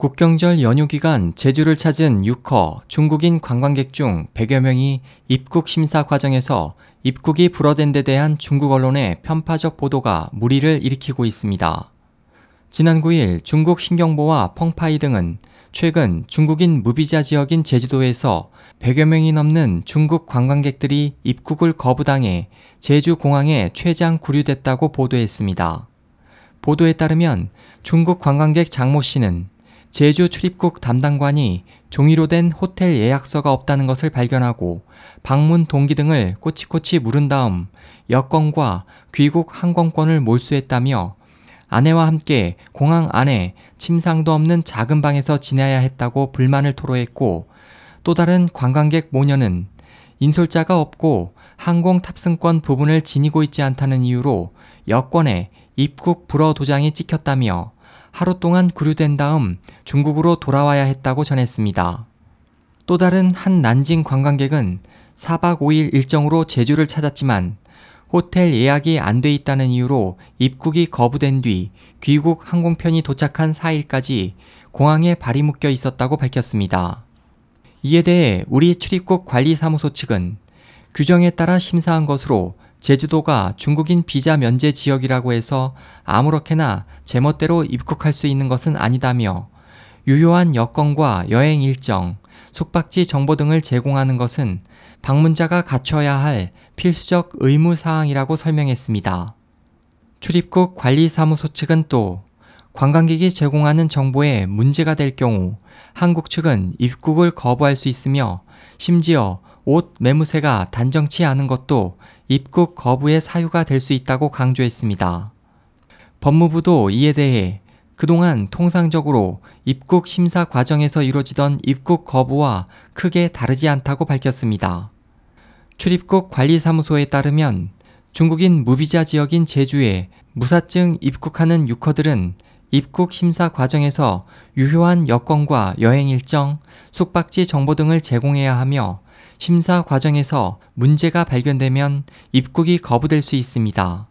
국경절 연휴 기간 제주를 찾은 6허 중국인 관광객 중 100여 명이 입국 심사 과정에서 입국이 불어된 데 대한 중국 언론의 편파적 보도가 무리를 일으키고 있습니다. 지난 9일 중국 신경보와 펑파이 등은 최근 중국인 무비자 지역인 제주도에서 100여 명이 넘는 중국 관광객들이 입국을 거부당해 제주 공항에 최장 구류됐다고 보도했습니다. 보도에 따르면 중국 관광객 장모 씨는 제주 출입국 담당관이 종이로 된 호텔 예약서가 없다는 것을 발견하고 방문 동기 등을 꼬치꼬치 물은 다음 여권과 귀국 항공권을 몰수했다며 아내와 함께 공항 안에 침상도 없는 작은 방에서 지내야 했다고 불만을 토로했고 또 다른 관광객 모녀는 인솔자가 없고 항공 탑승권 부분을 지니고 있지 않다는 이유로 여권에 입국 불어 도장이 찍혔다며 하루 동안 구류된 다음 중국으로 돌아와야 했다고 전했습니다. 또 다른 한 난징 관광객은 4박 5일 일정으로 제주를 찾았지만 호텔 예약이 안 돼 있다는 이유로 입국이 거부된 뒤 귀국 항공편이 도착한 4일까지 공항에 발이 묶여 있었다고 밝혔습니다. 이에 대해 우리 출입국 관리사무소 측은 규정에 따라 심사한 것으로 제주도가 중국인 비자 면제 지역이라고 해서 아무렇게나 제멋대로 입국할 수 있는 것은 아니다며 유효한 여권과 여행 일정, 숙박지 정보 등을 제공하는 것은 방문자가 갖춰야 할 필수적 의무 사항이라고 설명했습니다. 출입국 관리사무소 측은 또 관광객이 제공하는 정보에 문제가 될 경우 한국 측은 입국을 거부할 수 있으며 심지어 옷 매무새가 단정치 않은 것도 입국 거부의 사유가 될 수 있다고 강조했습니다. 법무부도 이에 대해 그동안 통상적으로 입국 심사 과정에서 이루어지던 입국 거부와 크게 다르지 않다고 밝혔습니다. 출입국 관리사무소에 따르면 중국인 무비자 지역인 제주에 무사증 입국하는 유커들은 입국 심사 과정에서 유효한 여권과 여행 일정, 숙박지 정보 등을 제공해야 하며 심사 과정에서 문제가 발견되면 입국이 거부될 수 있습니다.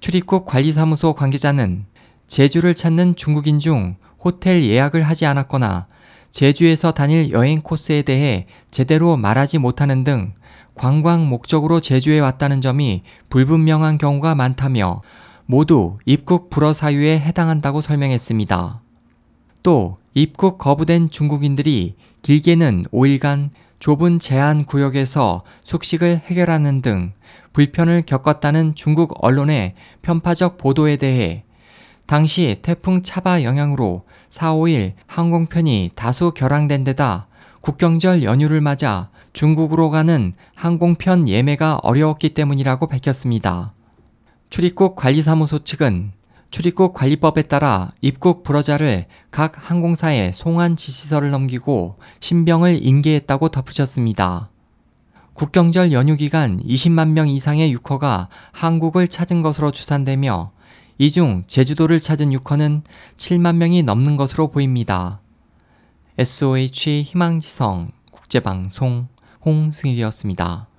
출입국 관리사무소 관계자는 제주를 찾는 중국인 중 호텔 예약을 하지 않았거나 제주에서 다닐 여행 코스에 대해 제대로 말하지 못하는 등 관광 목적으로 제주에 왔다는 점이 불분명한 경우가 많다며 모두 입국 불허 사유에 해당한다고 설명했습니다. 또 입국 거부된 중국인들이 길게는 5일간 좁은 제한 구역에서 숙식을 해결하는 등 불편을 겪었다는 중국 언론의 편파적 보도에 대해 당시 태풍 차바 영향으로 4, 5일 항공편이 다수 결항된 데다 국경절 연휴를 맞아 중국으로 가는 항공편 예매가 어려웠기 때문이라고 밝혔습니다. 출입국 관리사무소 측은 출입국 관리법에 따라 입국 불허자를 각 항공사에 송환 지시서를 넘기고 신병을 인계했다고 덧붙였습니다. 국경절 연휴 기간 20만 명 이상의 유커가 한국을 찾은 것으로 추산되며 이 중 제주도를 찾은 유커는 7만 명이 넘는 것으로 보입니다. SOH 희망지성 국제방송 홍승일이었습니다.